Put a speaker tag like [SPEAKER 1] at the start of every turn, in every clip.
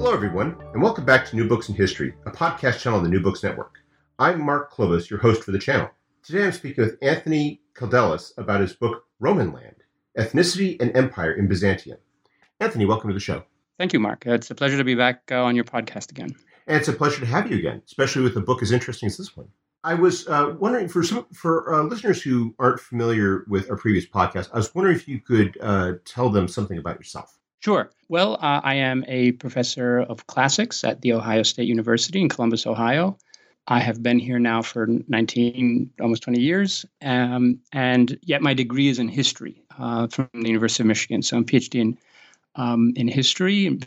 [SPEAKER 1] Hello, everyone, and welcome back to New Books in History, a podcast channel on the New Books Network. I'm Mark Klobas, your host for the channel. Today I'm speaking with Anthony Kaldellis about his book Romanland Ethnicity and Empire in Byzantium. Anthony, welcome to the show.
[SPEAKER 2] Thank you, Mark. It's a pleasure to be back uh, on your podcast again.
[SPEAKER 1] And it's a pleasure to have you again, especially with a book as interesting as this one. I was uh, wondering for some for uh, listeners who aren't familiar with our previous podcast, I was wondering if you could uh, tell them something about yourself.
[SPEAKER 2] Sure. Well, uh, I am a professor of classics at The Ohio State University in Columbus, Ohio. I have been here now for 19, almost 20 years, um, and yet my degree is in history uh, from the University of Michigan. So I'm PhD in um, in history,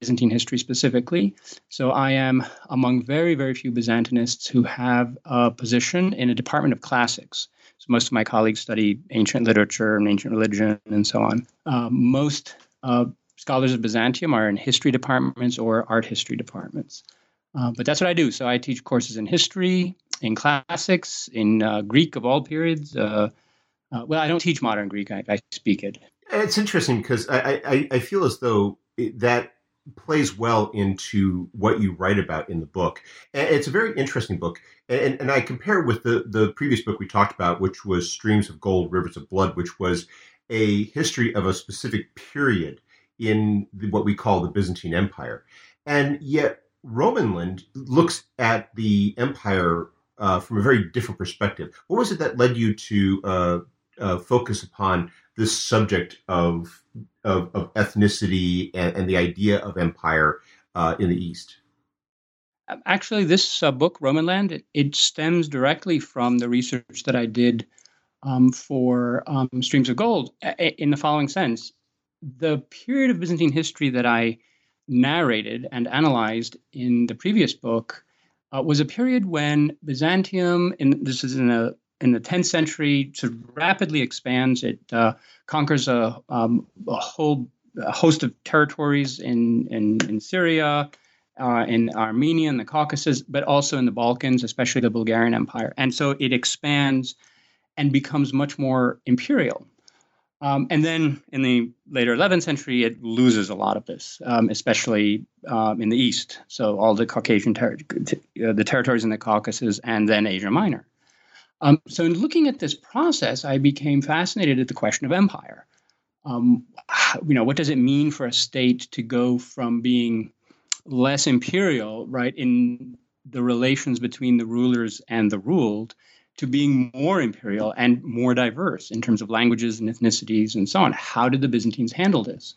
[SPEAKER 2] Byzantine history specifically. So I am among very, very few Byzantinists who have a position in a department of classics. So most of my colleagues study ancient literature and ancient religion and so on. Uh, most uh, scholars of Byzantium are in history departments or art history departments. Uh, but that's what I do. So I teach courses in history, in classics, in uh, Greek of all periods. Uh, uh, well, I don't teach modern Greek, I, I speak it.
[SPEAKER 1] It's interesting because I, I, I, feel as though that plays well into what you write about in the book. And it's a very interesting book. And, and I compare it with the, the previous book we talked about, which was Streams of Gold, Rivers of Blood, which was a history of a specific period in what we call the Byzantine Empire. And yet, Romanland looks at the empire uh, from a very different perspective. What was it that led you to uh, uh, focus upon this subject of, of, of ethnicity and, and, the idea of empire uh, in the East?
[SPEAKER 2] Actually, this uh, book, Romanland, it, it, stems directly from the research that I did um, for um, Streams of Gold in the following sense. The period of Byzantine history that I narrated and analyzed in the previous book uh, was a period when Byzantium, in, this is in the in the 10th century, sort of rapidly expands. It uh, conquers a, um, a whole a host of territories in in, in Syria, uh, in Armenia, and the Caucasus, but also in the Balkans, especially the Bulgarian Empire. And so it expands and becomes much more imperial. Um, and then in the later 11th century, it loses a lot of this, um, especially um, in the east. So all the Caucasian ter- uh, the territories in the Caucasus and then Asia Minor. Um, so in looking at this process, I became fascinated at the question of empire. Um, you know, what does it mean for a state to go from being less imperial, right, in the relations between the rulers and the ruled, to being more imperial and more diverse in terms of languages and ethnicities and so on. How did the Byzantines handle this?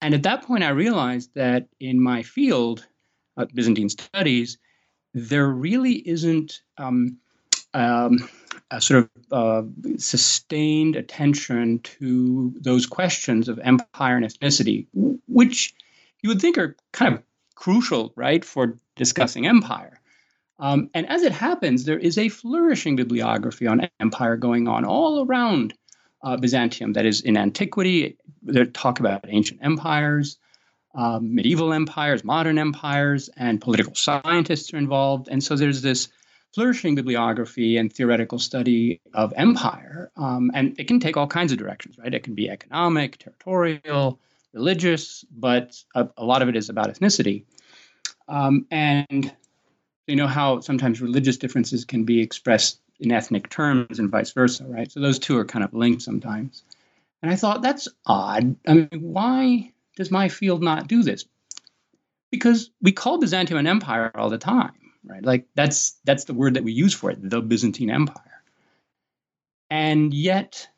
[SPEAKER 2] And at that point, I realized that in my field, uh, Byzantine studies, there really isn't um, um, a sort of uh, sustained attention to those questions of empire and ethnicity, which you would think are kind of crucial, right, for discussing empire. Um, and as it happens, there is a flourishing bibliography on empire going on all around uh, Byzantium, that is in antiquity. They talk about ancient empires, um, medieval empires, modern empires, and political scientists are involved. And so there's this flourishing bibliography and theoretical study of empire. Um, and it can take all kinds of directions, right? It can be economic, territorial, religious, but a, a lot of it is about ethnicity. Um, and you know how sometimes religious differences can be expressed in ethnic terms and vice versa, right? So those two are kind of linked sometimes. And I thought that's odd. I mean, why does my field not do this? Because we call Byzantium an empire all the time, right? Like that's that's the word that we use for it, the Byzantine Empire. And yet,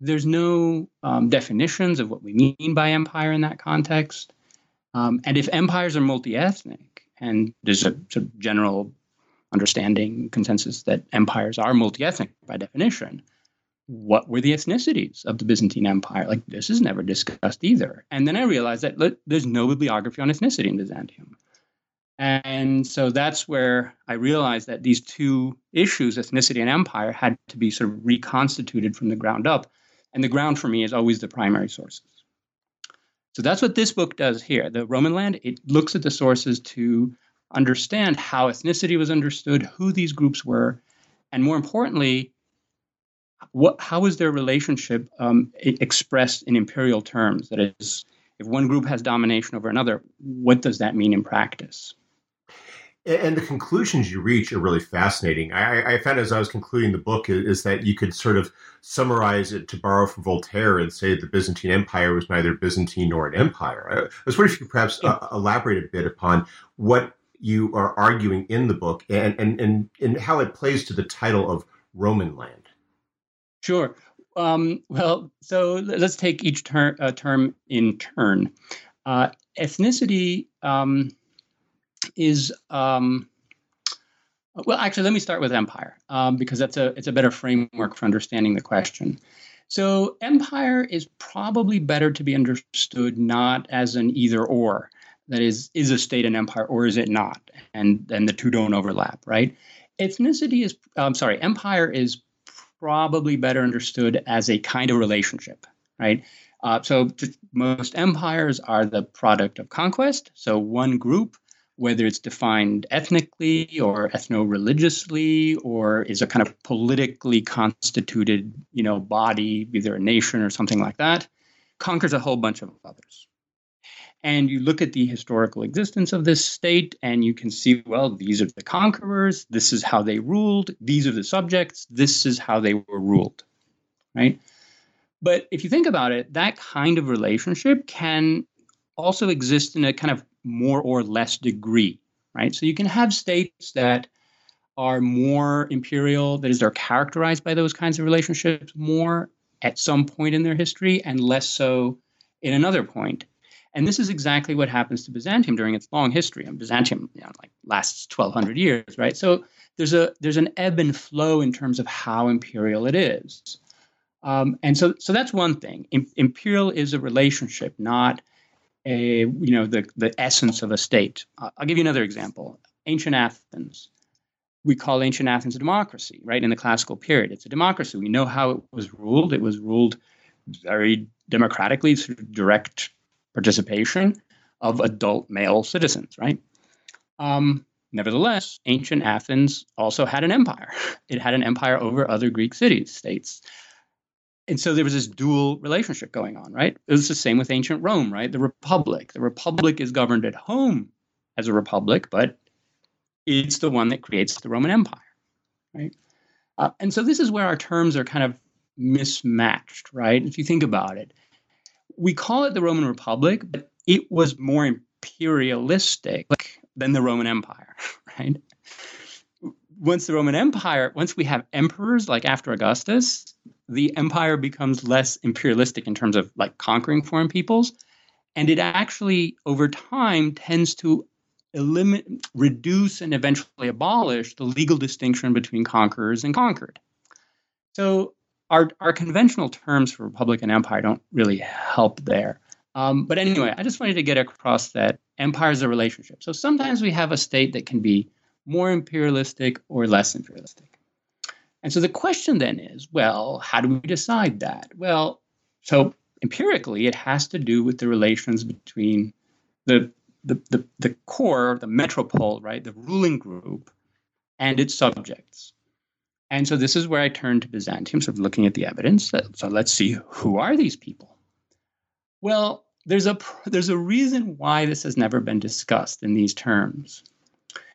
[SPEAKER 2] there's no um, definitions of what we mean by empire in that context. Um, and if empires are multi-ethnic, and there's a sort of general understanding consensus that empires are multi-ethnic by definition, what were the ethnicities of the Byzantine Empire? Like this is never discussed either. And then I realized that look, there's no bibliography on ethnicity in Byzantium. And so that's where I realized that these two issues, ethnicity and empire, had to be sort of reconstituted from the ground up. And the ground for me is always the primary sources. So that's what this book does here. The Romanland, it looks at the sources to understand how ethnicity was understood, who these groups were, and more importantly, what, how is their relationship um, expressed in imperial terms? That is, if one group has domination over another, what does that mean in practice?
[SPEAKER 1] And the conclusions you reach are really fascinating. I, I found as I was concluding the book is, is, that you could sort of summarize it to borrow from Voltaire and say the Byzantine Empire was neither Byzantine nor an empire. I was wondering if you could perhaps uh, elaborate a bit upon what you are arguing in the book and, and, and, and how it plays to the title of Romanland.
[SPEAKER 2] Sure. Um, well, so let's take each ter- uh, term in turn. Uh, ethnicity um, is um, well. Actually, let me start with empire um, because that's a it's a better framework for understanding the question. So, empire is probably better to be understood not as an either or. That is, is a state an empire or is it not? And then the two don't overlap, right? Ethnicity is, I'm sorry, empire is probably better understood as a kind of relationship, right? Uh, so most empires are the product of conquest. So one group, whether it's defined ethnically or ethno-religiously, or is a kind of politically constituted, you know, body, either a nation or something like that, conquers a whole bunch of others. And you look at the historical existence of this state and you can see well these are the conquerors this is how they ruled these are the subjects this is how they were ruled right? But if you think about it that kind of relationship can also exist in a kind of more or less degree right so you can have states that are more imperial that is they're characterized by those kinds of relationships more at some point in their history and less so in another point. and this is exactly what happens to Byzantium during its long history. And Byzantium, you know, like lasts 1,200 years, right? So there's a there's an ebb and flow in terms of how imperial it is. Um, and so so that's one thing. imperial is a relationship, not a you know the the essence of a state. I'll give you another example. Ancient Athens. We call ancient Athens a democracy, right? In the classical period, it's a democracy. We know how it was ruled. It was ruled very democratically through direct participation of adult male citizens, right? Um, nevertheless, ancient Athens also had an empire. It had an empire over other Greek cities, states. And so there was this dual relationship going on, right? It was the same with ancient Rome, right? The republic. The republic is governed at home as a republic, but it's the one that creates the Roman Empire, right? Uh, and so this is where our terms are kind of mismatched, right? If you think about it, we call it the Roman Republic, but it was more imperialistic than the Roman Empire, right? Once the Roman Empire, once we have emperors like after Augustus, the empire becomes less imperialistic in terms of like conquering foreign peoples. And it actually, over time, tends to eliminate, reduce, and eventually abolish the legal distinction between conquerors and conquered. So our, our conventional terms for republic and empire don't really help there. Um, but anyway, I just wanted to get across that empire is a relationship. So sometimes we have a state that can be more imperialistic or less imperialistic. And so the question then is, well, how do we decide that? Well, so empirically, it has to do with the relations between the the, the, the core, the metropole, right, the ruling group, and its subjects. And so this is where I turn to Byzantium, sort of looking at the evidence. So let's see who are these people. Well, there's a there's a reason why this has never been discussed in these terms.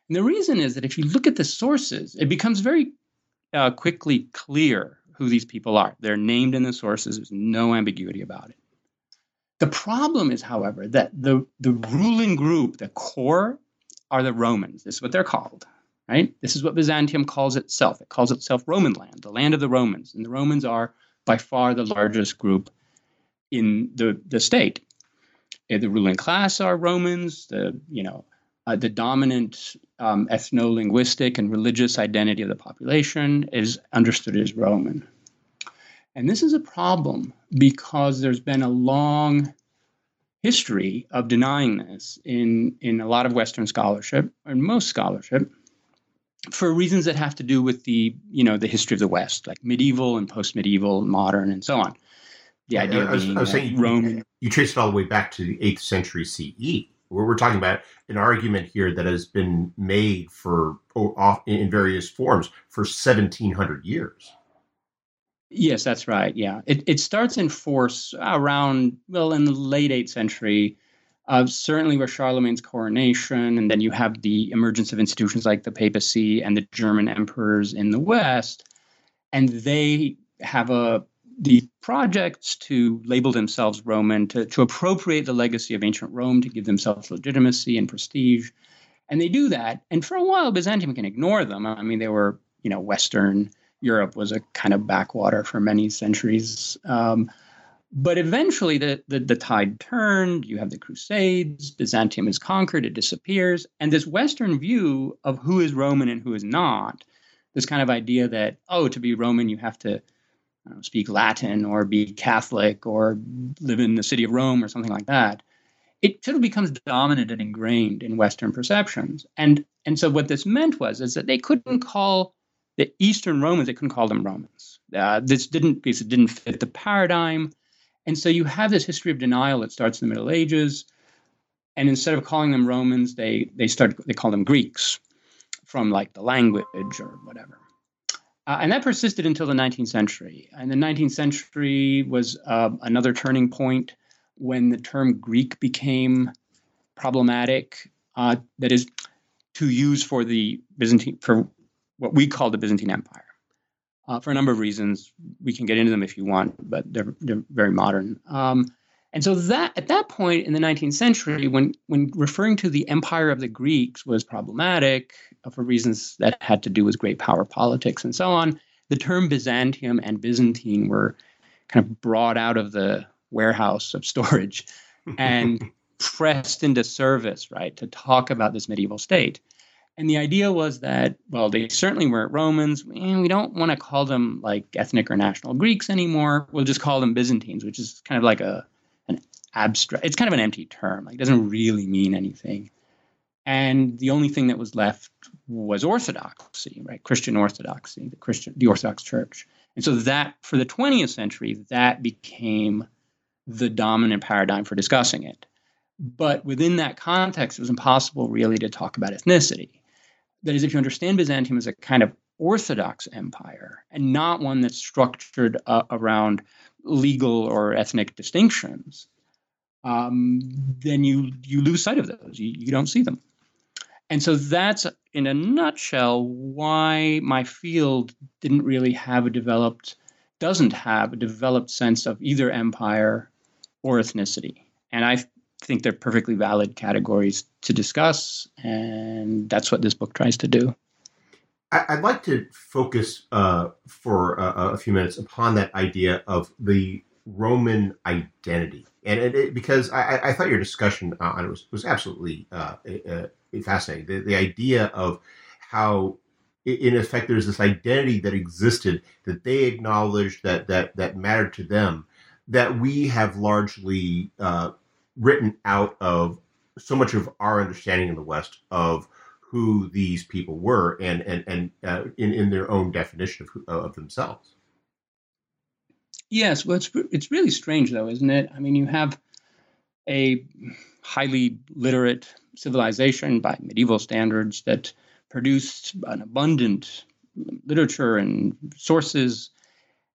[SPEAKER 2] And the reason is that if you look at the sources, it becomes very uh, quickly clear who these people are. They're named in the sources, there's no ambiguity about it. The problem is, however, that the, the ruling group, the core, are the Romans. This is what they're called, right? This is what Byzantium calls itself. It calls itself Roman land, the land of the Romans. And the Romans are by far the largest group in the, the state. The ruling class are Romans, the, you know, uh, the dominant um, ethno-linguistic and religious identity of the population is understood as Roman. And this is a problem because there's been a long history of denying this in, in a lot of Western scholarship, or most scholarship, for reasons that have to do with the, you know, the history of the West, like medieval and post-medieval, modern, and so on. The idea
[SPEAKER 1] I was,
[SPEAKER 2] being
[SPEAKER 1] I was saying
[SPEAKER 2] Roman.
[SPEAKER 1] You, you trace it all the way back to the 8th century CE we're talking about an argument here that has been made for in various forms for 1700 years.
[SPEAKER 2] Yes that's right yeah. It, it starts in force around well in the late 8th century uh, certainly with charlemagne's coronation and then you have the emergence of institutions like the papacy and the german emperors in the west and they have a the projects to label themselves Roman, to, to appropriate the legacy of ancient Rome, to give themselves legitimacy and prestige. And they do that. And for a while, Byzantium can ignore them. I mean, they were, you know, Western Europe was a kind of backwater for many centuries. Um, but eventually, the, the, the tide turned. You have the Crusades. Byzantium is conquered. It disappears. And this Western view of who is Roman and who is not, this kind of idea that, oh, to be Roman, you have to know, speak Latin or be Catholic or live in the city of Rome or something like that, it sort of becomes dominant and ingrained in Western perceptions. And and so what this meant was is that they couldn't call the Eastern Romans, they couldn't call them Romans. Uh, this didn't because it didn't fit the paradigm. And so you have this history of denial that starts in the Middle Ages. And instead of calling them Romans, they they start they call them Greeks from like the language or whatever. Uh, and that persisted until the 19th century. And the 19th century was uh, another turning point when the term Greek became problematic. Uh, that is, to use for the Byzantine for what we call the Byzantine Empire. Uh, for a number of reasons, we can get into them if you want, but they're they're very modern. Um, and so that at that point in the 19th century, when when referring to the empire of the Greeks was problematic uh, for reasons that had to do with great power politics and so on, the term Byzantium and Byzantine were kind of brought out of the warehouse of storage and pressed into service, right, to talk about this medieval state. And the idea was that, well, they certainly weren't Romans. And we don't want to call them like ethnic or national Greeks anymore. We'll just call them Byzantines, which is kind of like a abstract. It's kind of an empty term. Like it doesn't really mean anything. And the only thing that was left was orthodoxy, right? Christian orthodoxy, the Christian, the Orthodox Church. And so that for the 20th century, that became the dominant paradigm for discussing it. But within that context, it was impossible really to talk about ethnicity. That is, if you understand Byzantium as a kind of Orthodox empire and not one that's structured uh, around legal or ethnic distinctions, um, then you you lose sight of those. You, you don't see them. And so that's in a nutshell why my field didn't really have a developed, doesn't have a developed sense of either empire or ethnicity. And I think they're perfectly valid categories to discuss, and that's what this book tries to do.
[SPEAKER 1] I'd like to focus uh, for a, few minutes upon that idea of the Roman identity, and it, it, because I, I, thought your discussion on it was was absolutely uh, uh, fascinating. The, the idea of how, in effect, there's this identity that existed that they acknowledged that that that mattered to them, that we have largely uh, written out of so much of our understanding in the West of who these people were and and and uh, in in their own definition of of themselves.
[SPEAKER 2] Yes, well, it's it's really strange though, isn't it? I mean, you have a highly literate civilization by medieval standards that produced an abundant literature and sources,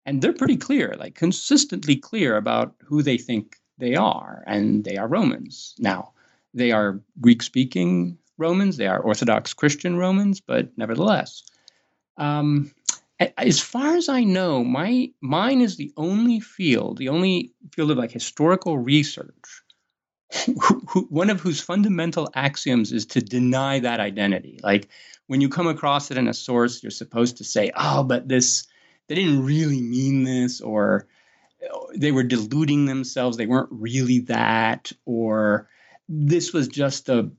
[SPEAKER 2] and they're pretty clear, like consistently clear about who they think they are, and they are Romans. Now, they are Greek speaking Romans, they are Orthodox Christian Romans, but nevertheless. Um, as far as I know, my mine is the only field, the only field of like historical research, one of whose fundamental axioms is to deny that identity. Like when you come across it in a source, you're supposed to say, "Oh, but this they didn't really mean this," or they were deluding themselves, they weren't really that, or this was just a,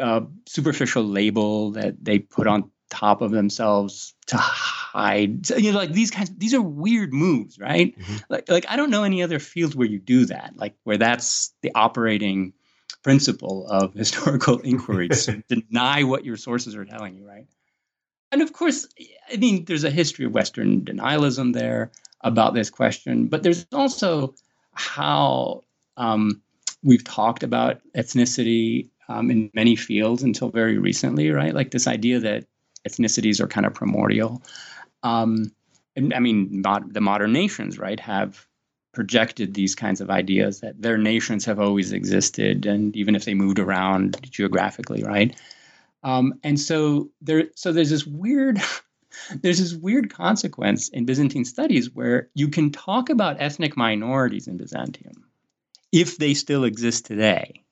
[SPEAKER 2] a superficial label that they put on top of themselves to hide. So, you know, like these kinds. These are weird moves, right? Mm-hmm. Like, like I don't know any other field where you do that. Like where that's the operating principle of historical inquiry: to deny what your sources are telling you, right? And of course, I mean, there's a history of Western denialism there about this question, but there's also how um, we've talked about ethnicity um, in many fields until very recently, right? Like this idea that ethnicities are kind of primordial. Um, and, I mean, mod- the modern nations, right, have projected these kinds of ideas that their nations have always existed, and even if they moved around geographically, right? Um, and so there, so there's this weird, there's this weird consequence in Byzantine studies where you can talk about ethnic minorities in Byzantium if they still exist today,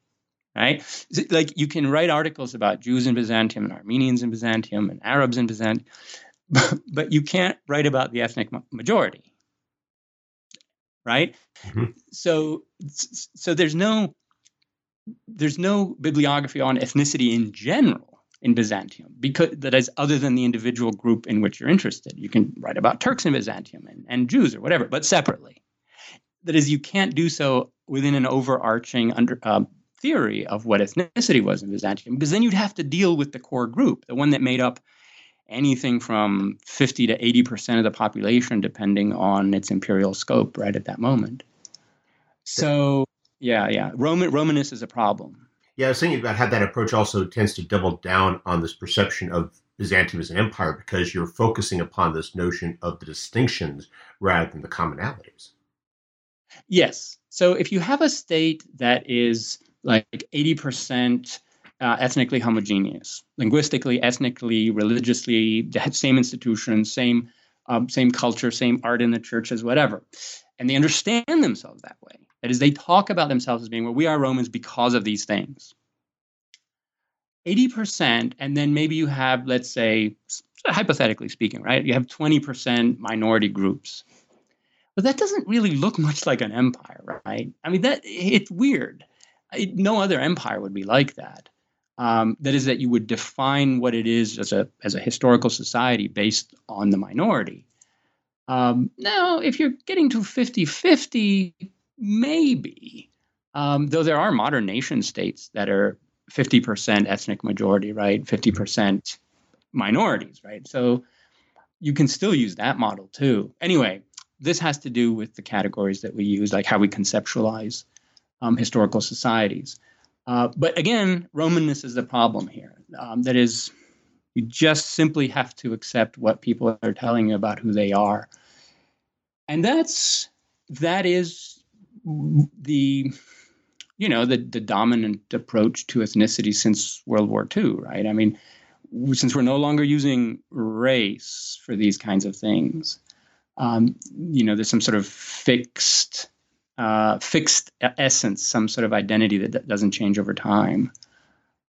[SPEAKER 2] right? Like you can write articles about Jews in Byzantium and Armenians in Byzantium and Arabs in Byzantium, but, but you can't write about the ethnic majority, right? Mm-hmm. So, so there's no there's no bibliography on ethnicity in general in Byzantium because that is other than the individual group in which you're interested. You can write about Turks in Byzantium and, and Jews or whatever, but separately. That is, you can't do so within an overarching under, uh, theory of what ethnicity was in Byzantium, because then you'd have to deal with the core group, the one that made up anything from 50 to 80% of the population, depending on its imperial scope right at that moment. So, yeah, yeah, Roman Romanness is a problem.
[SPEAKER 1] Yeah, I was thinking about how that approach also tends to double down on this perception of Byzantium as an empire because you're focusing upon this notion of the distinctions rather than the commonalities.
[SPEAKER 2] Yes. So if you have a state that is like 80% uh, ethnically homogeneous, linguistically, ethnically, religiously, the same institutions, same um, same culture, same art in the churches, whatever, and they understand themselves that way. That is, they talk about themselves as being, well, we are Romans because of these things. 80%, and then maybe you have, let's say, hypothetically speaking, right? You have 20% minority groups but that doesn't really look much like an empire, right? I mean, that it's weird. No other empire would be like that. Um, that is, that you would define what it is as a as a historical society based on the minority. Um, now, if you're getting to 50 50, maybe, um, though there are modern nation states that are 50% ethnic majority, right? 50% minorities, right? So you can still use that model too. Anyway, this has to do with the categories that we use, like how we conceptualize um, historical societies. Uh, but again, Romanness is the problem here. Um, that is, you just simply have to accept what people are telling you about who they are, and that's that is the you know the the dominant approach to ethnicity since World War II, right? I mean, since we're no longer using race for these kinds of things, um, you know, there's some sort of fixed, uh, fixed essence, some sort of identity that doesn't change over time.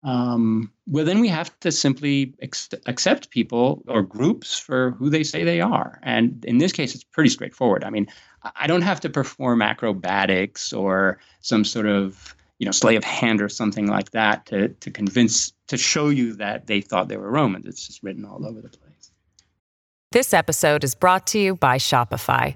[SPEAKER 2] Um, well, then we have to simply ex- accept people or groups for who they say they are. And in this case, it's pretty straightforward. I mean, I don't have to perform acrobatics or some sort of you know sleight of hand or something like that to to convince to show you that they thought they were Romans. It's just written all over the place.
[SPEAKER 3] This episode is brought to you by Shopify.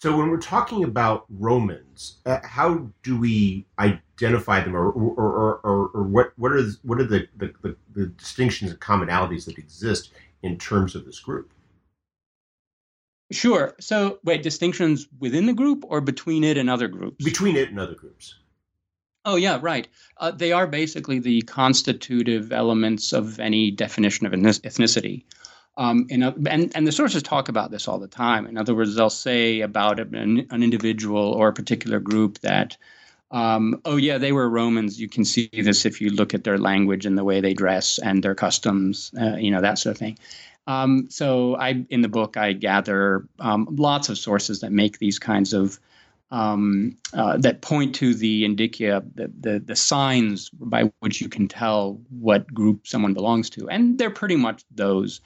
[SPEAKER 1] So when we're talking about Romans, uh, how do we identify them, or or, or, or, or what what are what are the, the, the, the distinctions and commonalities that exist in terms of this group?
[SPEAKER 2] Sure. So, wait, distinctions within the group or between it and other groups?
[SPEAKER 1] Between it and other groups.
[SPEAKER 2] Oh, yeah, right. Uh, they are basically the constitutive elements of any definition of ethnicity. Um, a, and, and the sources talk about this all the time. In other words, they'll say about an, an individual or a particular group that, um, oh, yeah, they were Romans. You can see this if you look at their language and the way they dress and their customs, uh, you know, that sort of thing. Um, so I, in the book, I gather um, lots of sources that make these kinds of um, uh, that point to the indicia, the, the, the signs by which you can tell what group someone belongs to, and they're pretty much those.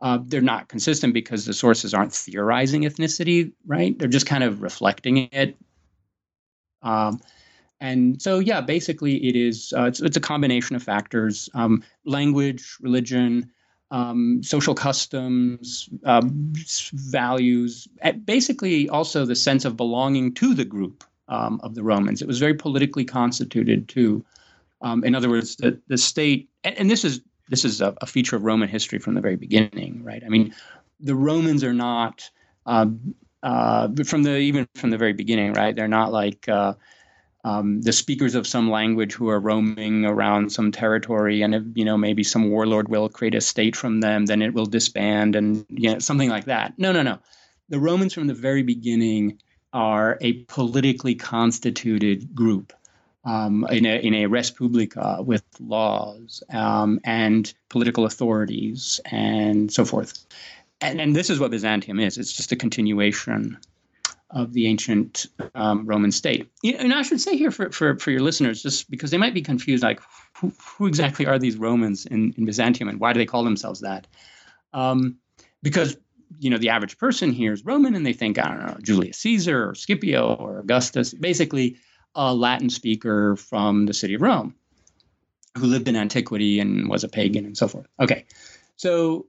[SPEAKER 2] Uh, they're not consistent because the sources aren't theorizing ethnicity, right? They're just kind of reflecting it. Um, and so, yeah, basically, it is uh, it's, it's a combination of factors: um, language, religion, um, social customs, um, values, basically also the sense of belonging to the group um, of the Romans. It was very politically constituted too. Um, in other words, the, the state, and, and this is this is a, a, feature of Roman history from the very beginning, right? I mean, the Romans are not um, uh, from the even from the very beginning, right? They're not like uh, um, the speakers of some language who are roaming around some territory, and if, you know maybe some warlord will create a state from them, then it will disband, and you know something like that. No, no, no. The Romans from the very beginning are a politically constituted group um, in a in a res publica with laws um, and political authorities and so forth. And, and this is what Byzantium is. It's just a continuation of the ancient um, Roman state. And I should say here for, for, for your listeners, just because they might be confused, like who, who exactly are these Romans in, in Byzantium and why do they call themselves that? Um, because you know the average person hears Roman and they think I don't know Julius Caesar or Scipio or Augustus, basically a Latin speaker from the city of Rome who lived in antiquity and was a pagan and so forth. Okay, so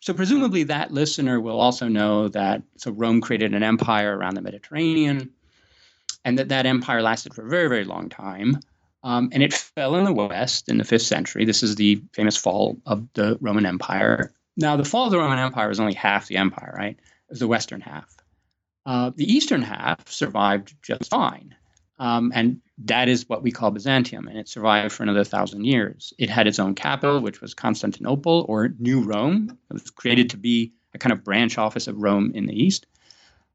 [SPEAKER 2] so presumably that listener will also know that so Rome created an empire around the Mediterranean, and that that empire lasted for a very very long time, um, and it fell in the West in the fifth century. This is the famous fall of the Roman Empire. Now the fall of the Roman Empire was only half the empire, right? It was the western half. Uh, the eastern half survived just fine. Um, and that is what we call Byzantium, and it survived for another thousand years. It had its own capital, which was Constantinople or New Rome. It was created to be a kind of branch office of Rome in the east.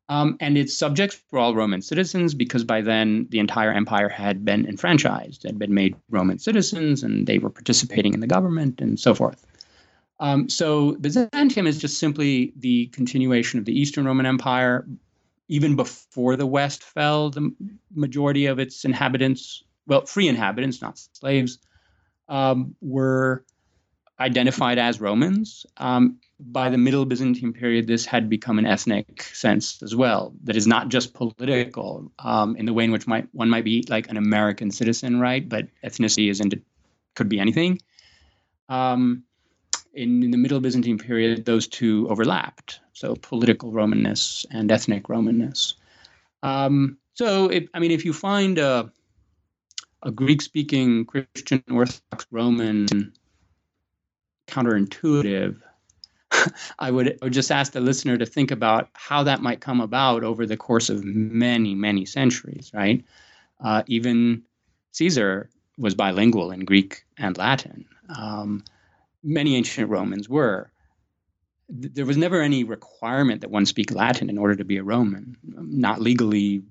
[SPEAKER 2] Um, and its subjects were all Roman citizens because by then the entire empire had been enfranchised, had been made Roman citizens, and they were participating in the government and so forth. Um, so Byzantium is just simply the continuation of the Eastern Roman Empire, even before the West fell, the majority of its inhabitants, well, free inhabitants, not slaves, um, were identified as Romans. Um, by the Middle Byzantine period, this had become an ethnic sense as well. That is not just political um, in the way in which might, one might be like an American citizen, right? But ethnicity is into, could be anything. Um, in, in the Middle Byzantine period, those two overlapped. So political Romanness and ethnic Romanness. Um, so, if, I mean, if you find a, a Greek-speaking Christian Orthodox Roman counterintuitive, I would, I would just ask the listener to think about how that might come about over the course of many, many centuries, right? Uh, even Caesar was bilingual in Greek and Latin. Um, many ancient Romans were. There was never any requirement that one speak Latin in order to be a Roman, not legally,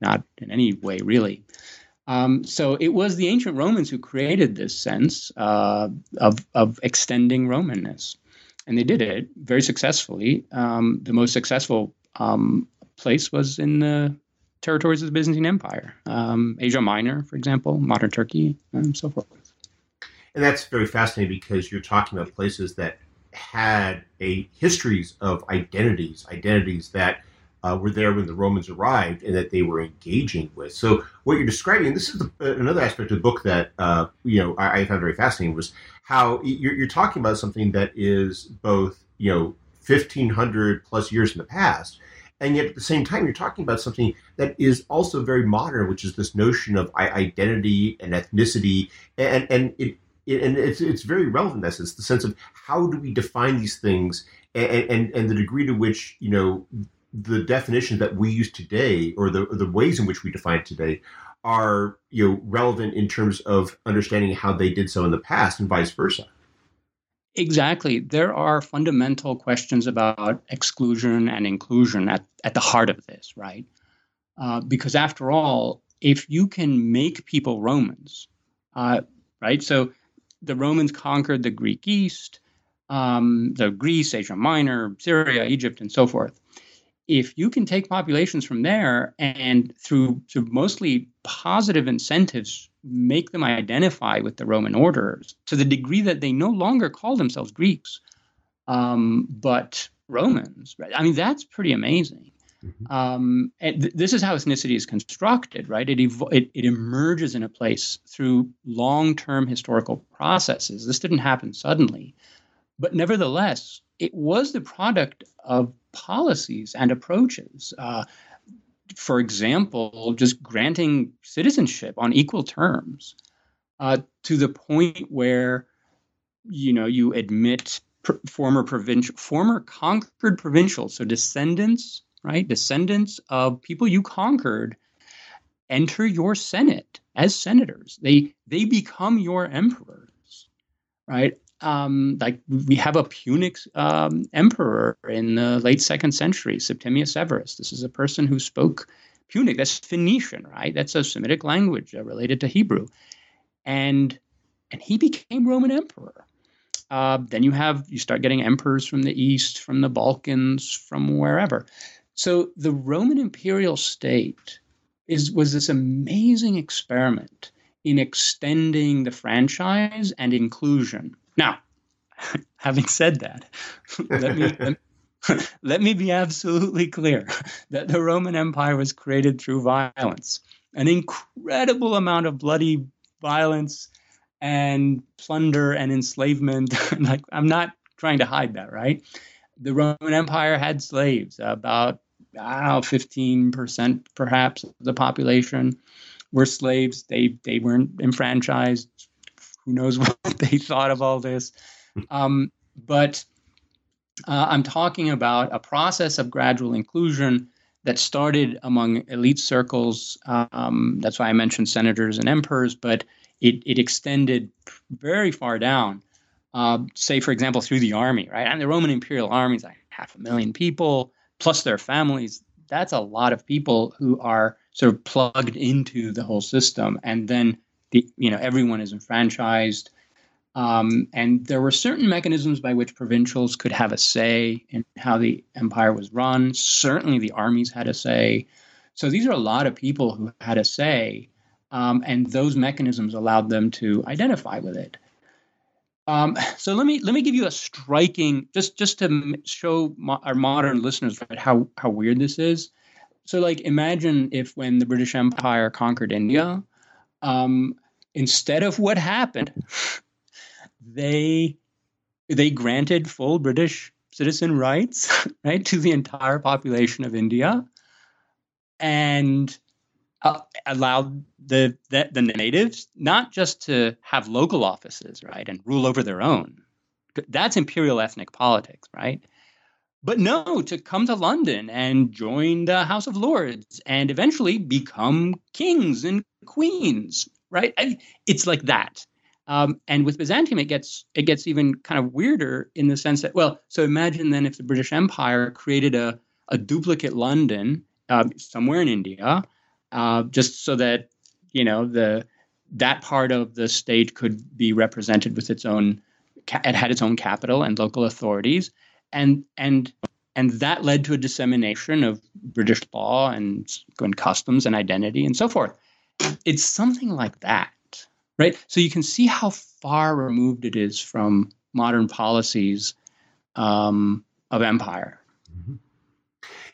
[SPEAKER 2] not in any way, really. Um, so it was the ancient Romans who created this sense uh, of, of extending Romanness. And they did it very successfully. Um, the most successful um, place was in the territories of the Byzantine Empire, um, Asia Minor, for example, modern Turkey, and so forth.
[SPEAKER 1] And that's very fascinating because you're talking about places that had a histories of identities, identities that uh, were there when the Romans arrived and that they were engaging with. So what you're describing, this is the, uh, another aspect of the book that uh, you know I, I, found very fascinating was how you're, you're, talking about something that is both you know 1500 plus years in the past, and yet at the same time you're talking about something that is also very modern, which is this notion of identity and ethnicity, and and it. And it's it's very relevant. This is the sense of how do we define these things, and, and and the degree to which you know the definitions that we use today or the, the ways in which we define today are you know relevant in terms of understanding how they did so in the past and vice versa.
[SPEAKER 2] Exactly. There are fundamental questions about exclusion and inclusion at, at the heart of this right? Uh, because after all if you can make people romans uh, right? So the romans conquered the greek east um, the greece asia minor syria egypt and so forth if you can take populations from there and through through mostly positive incentives make them identify with the Roman orders to the degree that they no longer call themselves Greeks, um, but Romans. Right? I mean, that's pretty amazing. Mm-hmm. Um, th- this is how ethnicity is constructed, right? It, it, it emerges in a place through long term historical processes. This didn't happen suddenly. But nevertheless, it was the product of policies and approaches. Uh, for example, just granting citizenship on equal terms uh, to the point where you know you admit pr- former provincial, former conquered provincials, so descendants, right, descendants of people you conquered, enter your senate as senators. They they become your emperors, right? um, like we have a Punic um, emperor in the late second century, Septimius Severus. This is a person who spoke Punic. That's Phoenician, right? That's a Semitic language uh, related to Hebrew, and and he became Roman emperor. Uh, then you have you start getting emperors from the east, from the Balkans, from wherever. So the Roman imperial state is was this amazing experiment in extending the franchise and inclusion now, having said that, let me let, me be absolutely clear that the Roman Empire was created through violence, an incredible amount of bloody violence and plunder and enslavement. like I'm not trying to hide that, right? The Roman Empire had slaves, about know, 15% perhaps of the population were slaves. They they weren't enfranchised who knows what they thought of all this? Um, but uh, I'm talking about a process of gradual inclusion that started among elite circles. Um, that's why I mentioned senators and emperors, but it, it extended very far down. Uh, say, for example, through the army, right? And the Roman imperial army is like half a million people plus their families. That's a lot of people who are sort of plugged into the whole system. And then the you know everyone is enfranchised. Um, and there were certain mechanisms by which provincials could have a say in how the empire was run. Certainly, the armies had a say. So these are a lot of people who had a say, um, and those mechanisms allowed them to identify with it. Um, so let me let me give you a striking just just to show our modern listeners right, how how weird this is. So like imagine if when the British Empire conquered India, um, instead of what happened, they they granted full British citizen rights, right, to the entire population of India, and uh, allowed the, the the natives not just to have local offices, right, and rule over their own. That's imperial ethnic politics, right? But no, to come to London and join the House of Lords and eventually become kings and queens, right? I, it's like that. Um, and with Byzantium, it gets it gets even kind of weirder in the sense that well, so imagine then if the British Empire created a a duplicate London uh, somewhere in India, uh, just so that you know the that part of the state could be represented with its own it had its own capital and local authorities and and and that led to a dissemination of British law and, and customs and identity and so forth it's something like that. right? So you can see how far removed it is from modern policies um, of empire. Mm-hmm.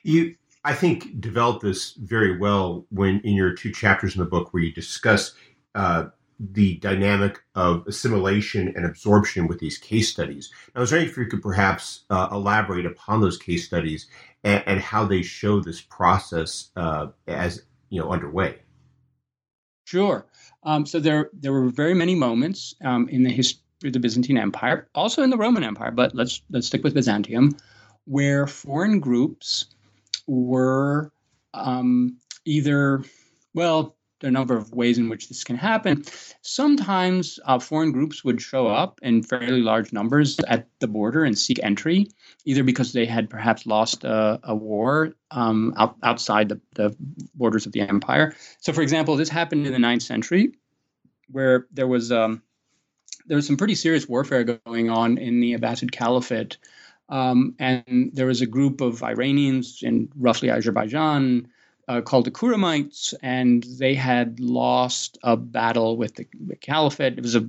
[SPEAKER 1] You, I think, developed this very well when in your two chapters in the book where you discuss uh, the dynamic of assimilation and absorption with these case studies. I was wondering if you could perhaps uh, elaborate upon those case studies and, and how they show this process uh, as you know underway.
[SPEAKER 2] Sure. Um, so there there were very many moments um, in the history of the Byzantine Empire, also in the Roman Empire, but let's let's stick with Byzantium, where foreign groups were um, either well there are a number of ways in which this can happen. Sometimes uh, foreign groups would show up in fairly large numbers at the border and seek entry, either because they had perhaps lost a, a war um, out, outside the, the borders of the empire. So, for example, this happened in the ninth century, where there was um, there was some pretty serious warfare going on in the Abbasid Caliphate. Um, and there was a group of Iranians in roughly Azerbaijan uh, called the Khurramites, and they had lost a battle with the, the caliphate. It was a,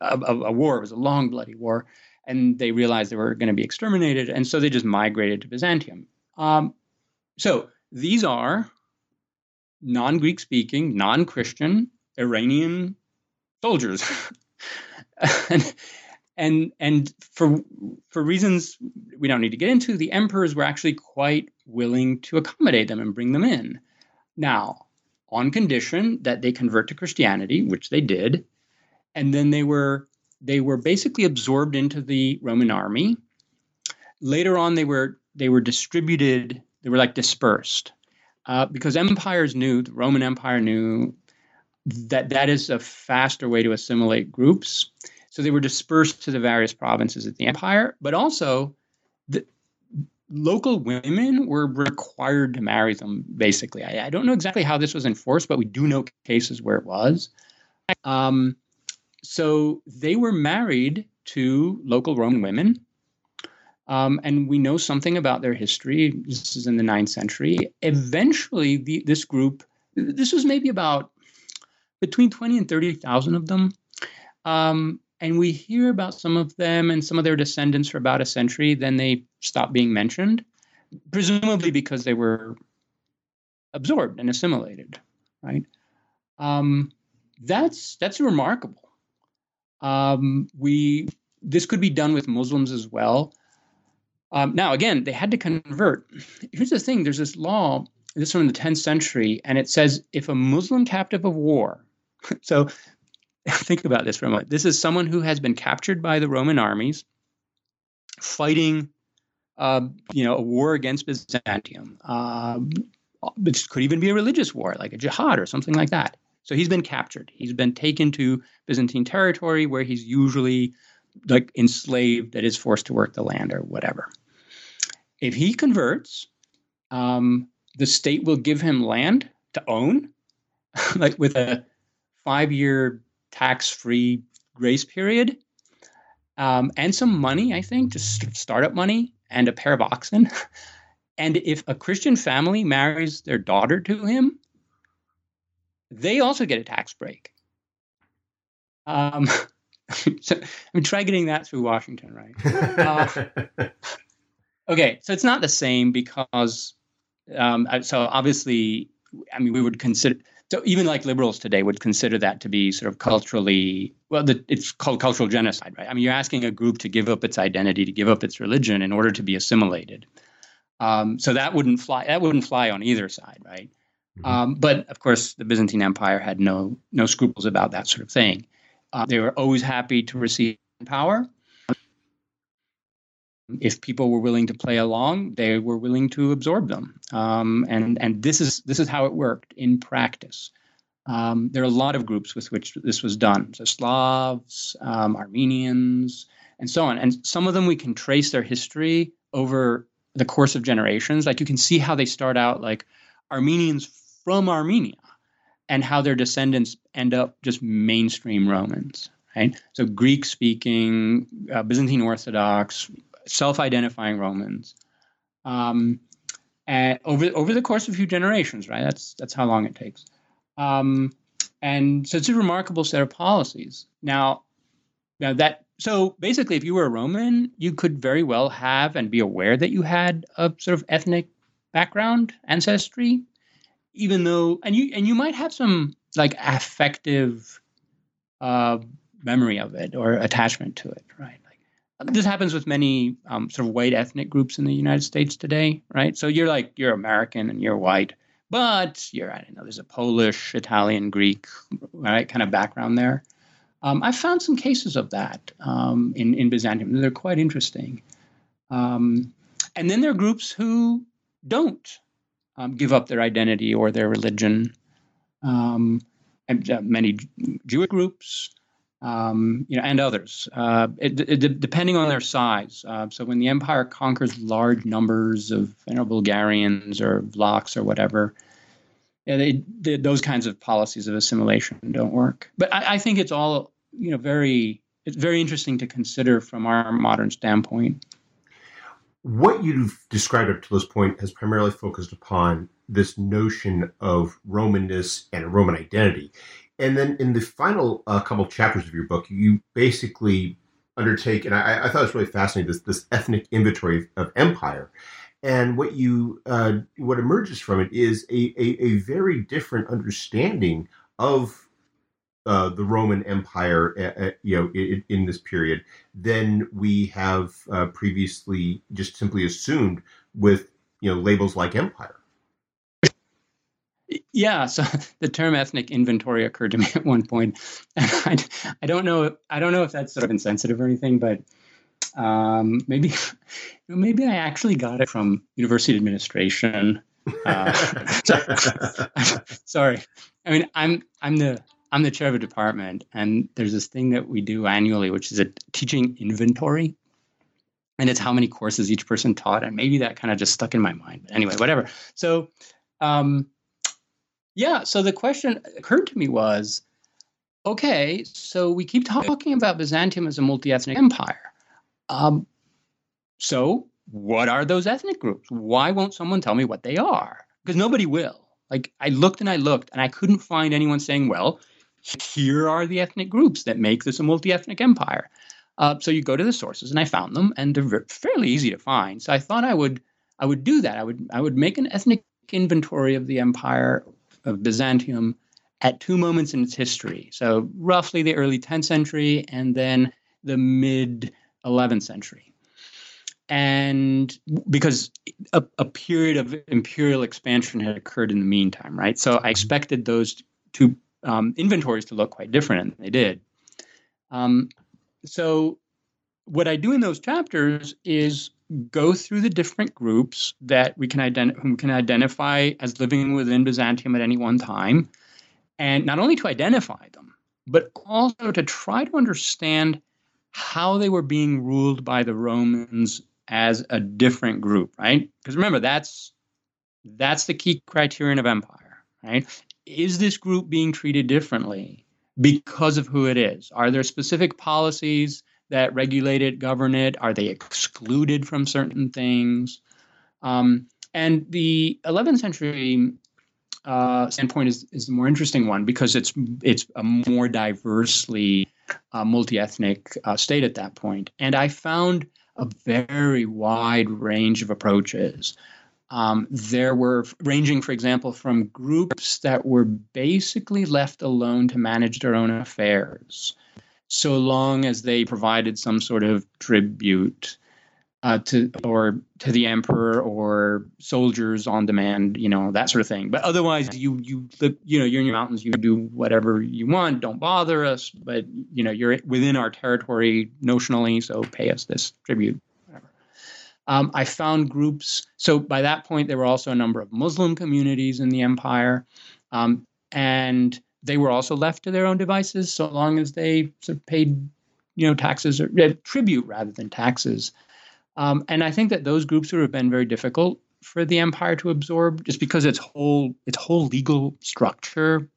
[SPEAKER 2] a, a war. It was a long, bloody war, and they realized they were going to be exterminated, and so they just migrated to Byzantium. Um, so these are non-Greek speaking, non-Christian Iranian soldiers. and, and and for for reasons we don't need to get into, the emperors were actually quite willing to accommodate them and bring them in. Now, on condition that they convert to Christianity, which they did, and then they were they were basically absorbed into the Roman army. Later on, they were they were distributed. They were like dispersed uh, because empires knew the Roman Empire knew that that is a faster way to assimilate groups. So they were dispersed to the various provinces of the empire, but also the local women were required to marry them, basically. I, I, don't know exactly how this was enforced, but we do know cases where it was. Um, so they were married to local Roman women. Um, and we know something about their history. This is in the ninth century. Eventually, the, this group, this was maybe about between 20 and 30,000 of them, um, and we hear about some of them and some of their descendants for about a century. Then they stop being mentioned, presumably because they were absorbed and assimilated, right? Um, that's that's remarkable. Um, we this could be done with Muslims as well. Um, now, again, they had to convert. Here's the thing: there's this law. This is from the 10th century, and it says if a Muslim captive of war, so think about this for a moment. This is someone who has been captured by the Roman armies, fighting, uh, you know, a war against Byzantium. Um, it could even be a religious war, like a jihad or something like that. So he's been captured. He's been taken to Byzantine territory where he's usually like enslaved, that is forced to work the land or whatever. If he converts, um, the state will give him land to own, like with a five-year tax free grace period um, and some money, I think, just startup money and a pair of oxen. and if a Christian family marries their daughter to him, they also get a tax break. Um, so I mean, try getting that through Washington, right? Uh, okay, so it's not the same because, um, so obviously, I mean, we would consider so even like liberals today would consider that to be sort of culturally well the, it's called cultural genocide right? I mean you're asking a group to give up its identity to give up its religion in order to be assimilated. Um, so that wouldn't fly that wouldn't fly on either side right? Mm-hmm. um, but of course the byzantine empire had no no scruples about that sort of thing. Uh, they were always happy to receive power if people were willing to play along, they were willing to absorb them. Um, and and this is this is how it worked in practice. Um, there are a lot of groups with which this was done. So Slavs, um, Armenians, and so on. And some of them we can trace their history over the course of generations. Like you can see how they start out like Armenians from Armenia, and how their descendants end up just mainstream Romans. Right. So Greek speaking, uh, Byzantine Orthodox, self-identifying Romans. Um, over over the course of a few generations, right? That's that's how long it takes. Um, and so it's a remarkable set of policies. Now, now that so basically, if you were a Roman, you could very well have and be aware that you had a sort of ethnic background, ancestry, even though and you and you might have some like affective uh, memory of it or attachment to it, right? This happens with many um, sort of white ethnic groups in the United States today, right? So you're like you're American and you're white, but you're I don't know. There's a Polish, Italian, Greek, right, kind of background there. Um, I found some cases of that um, in in Byzantium. They're quite interesting. Um, and then there are groups who don't um, give up their identity or their religion. Um, and uh, many Jewish groups, um, you know, and others, uh, it, it, depending on their size. Uh, so when the empire conquers large numbers of you know, Bulgarians or Vlachs or whatever, they, they, those kinds of policies of assimilation don't work. But I, I think it's all you know very it's very interesting to consider from our modern standpoint.
[SPEAKER 1] What you've described up to this point has primarily focused upon this notion of Romanness and Roman identity. And then in the final uh, couple chapters of your book, you basically undertake, and I, I thought it was really fascinating, this, this ethnic inventory of empire. And what you uh, what emerges from it is a, a, a very different understanding of uh, the Roman Empire, uh, uh, you know, in, in, this period than we have uh, previously just simply assumed with you know labels like empire.
[SPEAKER 2] Yeah, so the term ethnic inventory occurred to me at one point. I, I don't know. I don't know if that's sort of insensitive or anything, but um, maybe maybe I actually got it from university administration. Uh, sorry, I mean I'm I'm the I'm the chair of a department, and there's this thing that we do annually, which is a teaching inventory. And it's how many courses each person taught. And maybe that kind of just stuck in my mind. But anyway, whatever. So, um, yeah, so the question occurred to me was okay, so we keep talking about Byzantium as a multi ethnic empire. Um, so, what are those ethnic groups? Why won't someone tell me what they are? Because nobody will. Like, I looked and I looked, and I couldn't find anyone saying, well, here are the ethnic groups that make this a multi-ethnic empire. Uh, so you go to the sources, and I found them, and they're fairly easy to find. So I thought I would I would do that. I would I would make an ethnic inventory of the empire of Byzantium at two moments in its history. So roughly the early 10th century and then the mid 11th century. And because a, a period of imperial expansion had occurred in the meantime, right? So I expected those two um, inventories to look quite different, and they did. Um, so, what I do in those chapters is go through the different groups that we can, whom can identify as living within Byzantium at any one time, and not only to identify them, but also to try to understand how they were being ruled by the Romans as a different group, right? Because remember, that's that's the key criterion of empire, right? is this group being treated differently because of who it is? Are there specific policies that regulate it, govern it? Are they excluded from certain things? Um, and the 11th century uh, standpoint is, is the more interesting one because it's it's a more diversely uh, multi-ethnic uh, state at that point. And I found a very wide range of approaches. Um, there were ranging, for example, from groups that were basically left alone to manage their own affairs, so long as they provided some sort of tribute uh, to or to the emperor or soldiers on demand, you know that sort of thing. But otherwise, you you you know you're in your mountains, you do whatever you want. Don't bother us, but you know you're within our territory notionally, so pay us this tribute. Um, I found groups. So by that point, there were also a number of Muslim communities in the empire, um, and they were also left to their own devices so long as they sort of paid, you know, taxes or uh, tribute rather than taxes. Um, and I think that those groups would have been very difficult for the empire to absorb, just because its whole its whole legal structure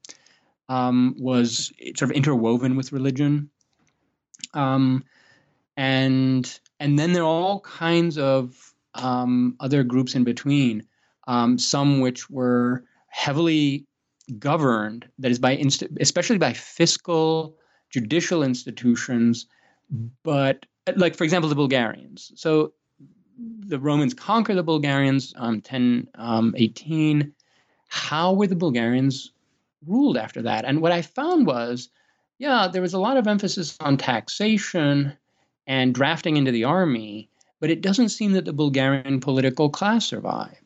[SPEAKER 2] um, was sort of interwoven with religion. Um, and and then there are all kinds of um, other groups in between, um, some which were heavily governed, that is by inst- especially by fiscal, judicial institutions, but like for example the Bulgarians. So the Romans conquer the Bulgarians um, 10 um, 18. How were the Bulgarians ruled after that? And what I found was, yeah, there was a lot of emphasis on taxation and drafting into the army, but it doesn't seem that the Bulgarian political class survived.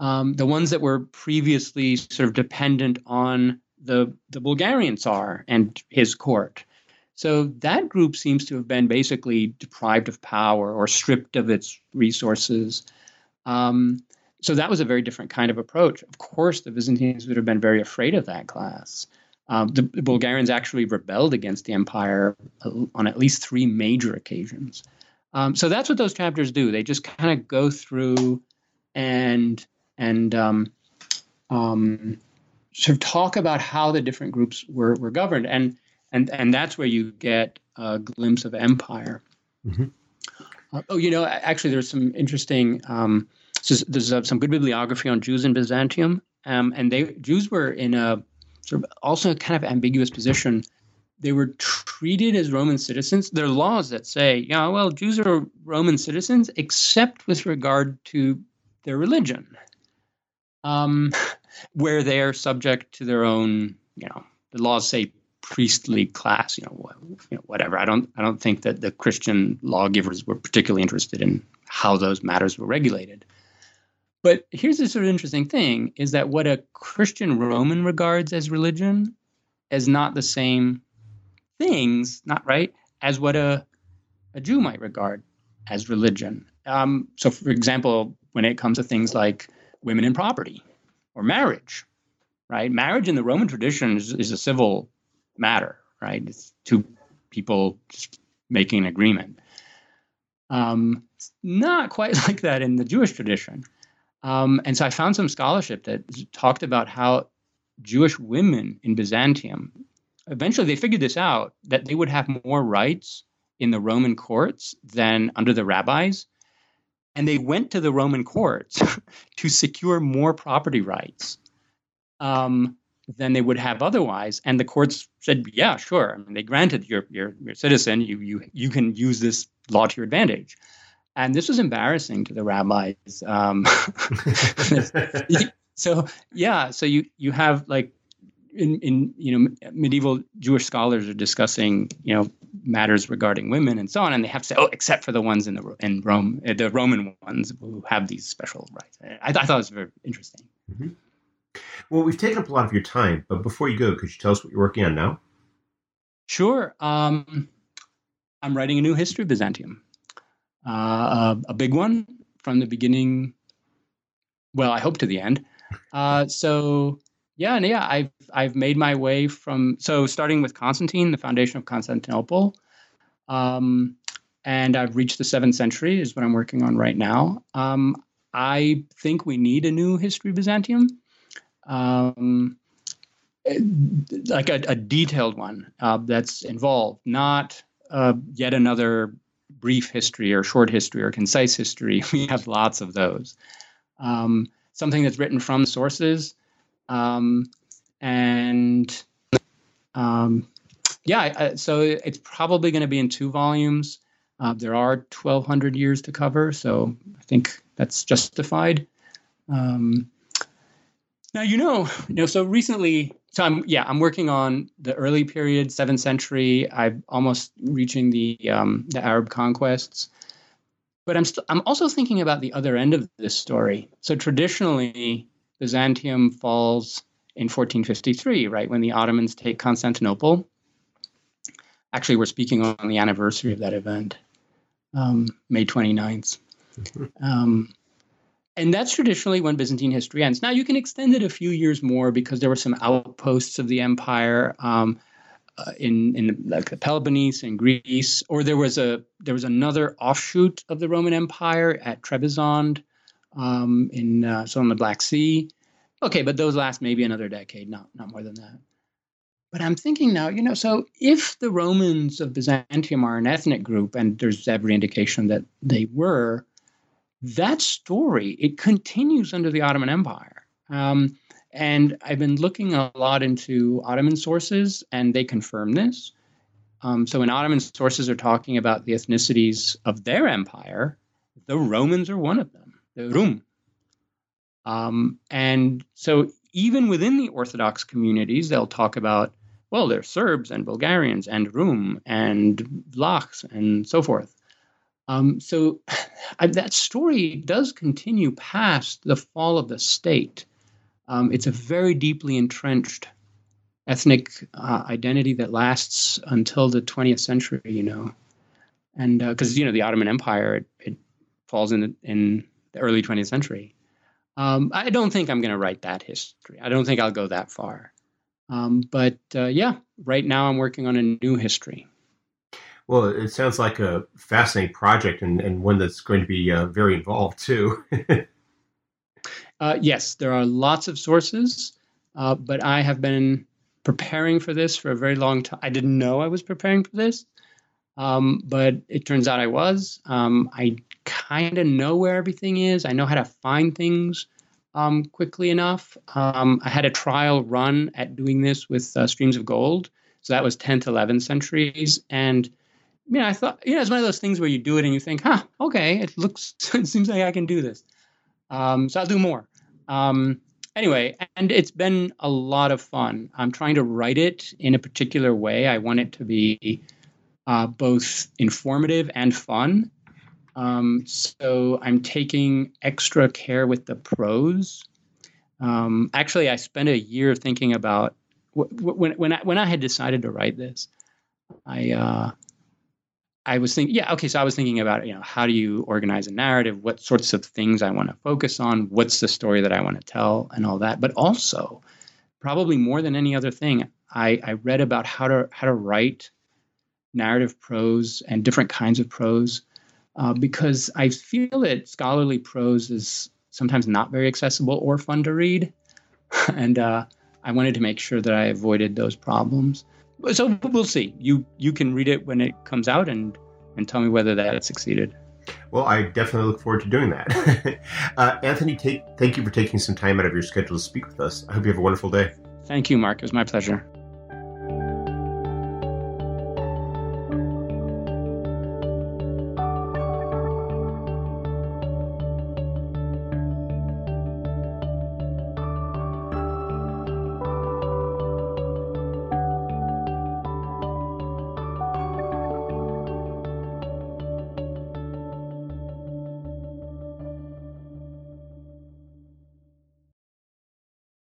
[SPEAKER 2] Um, the ones that were previously sort of dependent on the the Bulgarian Tsar and his court. So that group seems to have been basically deprived of power or stripped of its resources. Um, so that was a very different kind of approach. Of course, the Byzantines would have been very afraid of that class. Um, the, the, Bulgarians actually rebelled against the empire on at least three major occasions. Um, so that's what those chapters do. They just kind of go through and and um, um, sort of talk about how the different groups were were governed, and and and that's where you get a glimpse of empire. Mm-hmm. Uh, oh, you know, actually, there's some interesting. Um, so there's uh, some good bibliography on Jews in Byzantium, um, and they Jews were in a sort of also a kind of ambiguous position. They were treated as Roman citizens. There are laws that say, yeah, well, Jews are Roman citizens except with regard to their religion, um, where they are subject to their own, you know, the laws say priestly class, you know, you know, whatever. I don't, I don't think that the Christian lawgivers were particularly interested in how those matters were regulated. But here's the sort of interesting thing: is that what a Christian Roman regards as religion is not the same things, not right, as what a a Jew might regard as religion. Um, so, for example, when it comes to things like women and property or marriage, right? Marriage in the Roman tradition is, is a civil matter, right? It's two people just making an agreement. Um, not quite like that in the Jewish tradition. Um, and so I found some scholarship that talked about how Jewish women in Byzantium eventually they figured this out that they would have more rights in the Roman courts than under the rabbis. And they went to the Roman courts to secure more property rights. Um, than they would have otherwise. And the courts said, yeah, sure. I mean, they granted your your your citizen, you you you can use this law to your advantage. And this was embarrassing to the rabbis. Um, so yeah, so you you have like in in you know medieval Jewish scholars are discussing you know matters regarding women and so on, and they have to say, oh, except for the ones in the in Rome, the Roman ones who have these special rights. I, I thought it was very interesting. Mm-hmm.
[SPEAKER 1] Well, we've taken up a lot of your time, but before you go, could you tell us what you're working on now?
[SPEAKER 2] Sure. Um, I'm writing a new history of Byzantium, uh, a, a, big one from the beginning. Well, I hope to the end. Uh, so yeah, and yeah, I've I've made my way from so starting with Constantine, the foundation of Constantinople, um, and I've reached the seventh century is what I'm working on right now. Um, I think we need a new history Byzantium um, like a, a, detailed one uh, that's involved, not uh, yet another brief history or short history or concise history. We have lots of those. Um, something that's written from sources. Um, and um, yeah, so it's probably going to be in two volumes. Uh, there are 1,200 years to cover, so I think that's justified. Um, now you know, you know. So recently, so I'm yeah, I'm working on the early period, seventh century. I'm almost reaching the um, the Arab conquests, but I'm I'm also thinking about the other end of this story. So traditionally, Byzantium falls in 1453, right when the Ottomans take Constantinople. Actually, we're speaking on the anniversary of that event, um, May 29th. Mm-hmm. Um, and that's traditionally when Byzantine history ends. Now you can extend it a few years more because there were some outposts of the empire um, uh, in in like the Peloponnese and Greece, or there was a there was another offshoot of the Roman Empire at Trebizond um, in uh, so on the Black Sea. Okay, but those last maybe another decade, not not more than that. But I'm thinking now, you know, so if the Romans of Byzantium are an ethnic group, and there's every indication that they were, that story it continues under the Ottoman Empire. Um, And I've been looking a lot into Ottoman sources, and they confirm this. Um, so when Ottoman sources are talking about the ethnicities of their empire, the Romans are one of them, the Rum. Um, and so even within the Orthodox communities, they'll talk about, well, there's Serbs and Bulgarians and Rum and Vlachs and so forth. Um, so I, that story does continue past the fall of the state. Um, it's a very deeply entrenched ethnic uh, identity that lasts until the 20th century, you know. And because, uh, you know, the Ottoman Empire, it, it falls in in the early 20th century. Um, I don't think I'm going to write that history. I don't think I'll go that far. Um, but uh, yeah, right now I'm working on a new history.
[SPEAKER 1] Well, it sounds like a fascinating project and, and one that's going to be uh, very involved too.
[SPEAKER 2] uh, yes, there are lots of sources, uh, but I have been preparing for this for a very long time. I didn't know I was preparing for this, um, but it turns out I was. Um, I kind of know where everything is. I know how to find things um, quickly enough. Um, I had a trial run at doing this with uh, Streams of Gold. So that was 10th, 11th centuries. And, you know, I thought, you know, it's one of those things where you do it and you think, huh, okay, it looks, it seems like I can do this. Um, so I'll do more. Um, anyway, and it's been a lot of fun. I'm trying to write it in a particular way. I want it to be uh, both informative and fun. Um, so I'm taking extra care with the prose. Um, actually, I spent a year thinking about when when I, when I had decided to write this. I uh, I was thinking, yeah, okay. So I was thinking about you know how do you organize a narrative? What sorts of things I want to focus on? What's the story that I want to tell, and all that. But also, probably more than any other thing, I, I read about how to how to write narrative prose and different kinds of prose uh, because I feel that scholarly prose is sometimes not very accessible or fun to read. and uh, I wanted to make sure that I avoided those problems. So we'll see. You you can read it when it comes out and and tell me whether that succeeded.
[SPEAKER 1] Well, I definitely look forward to doing that. uh, Anthony, take, thank you for taking some time out of your schedule to speak with us. I hope you have a wonderful day.
[SPEAKER 2] Thank you, Mark. It was my pleasure.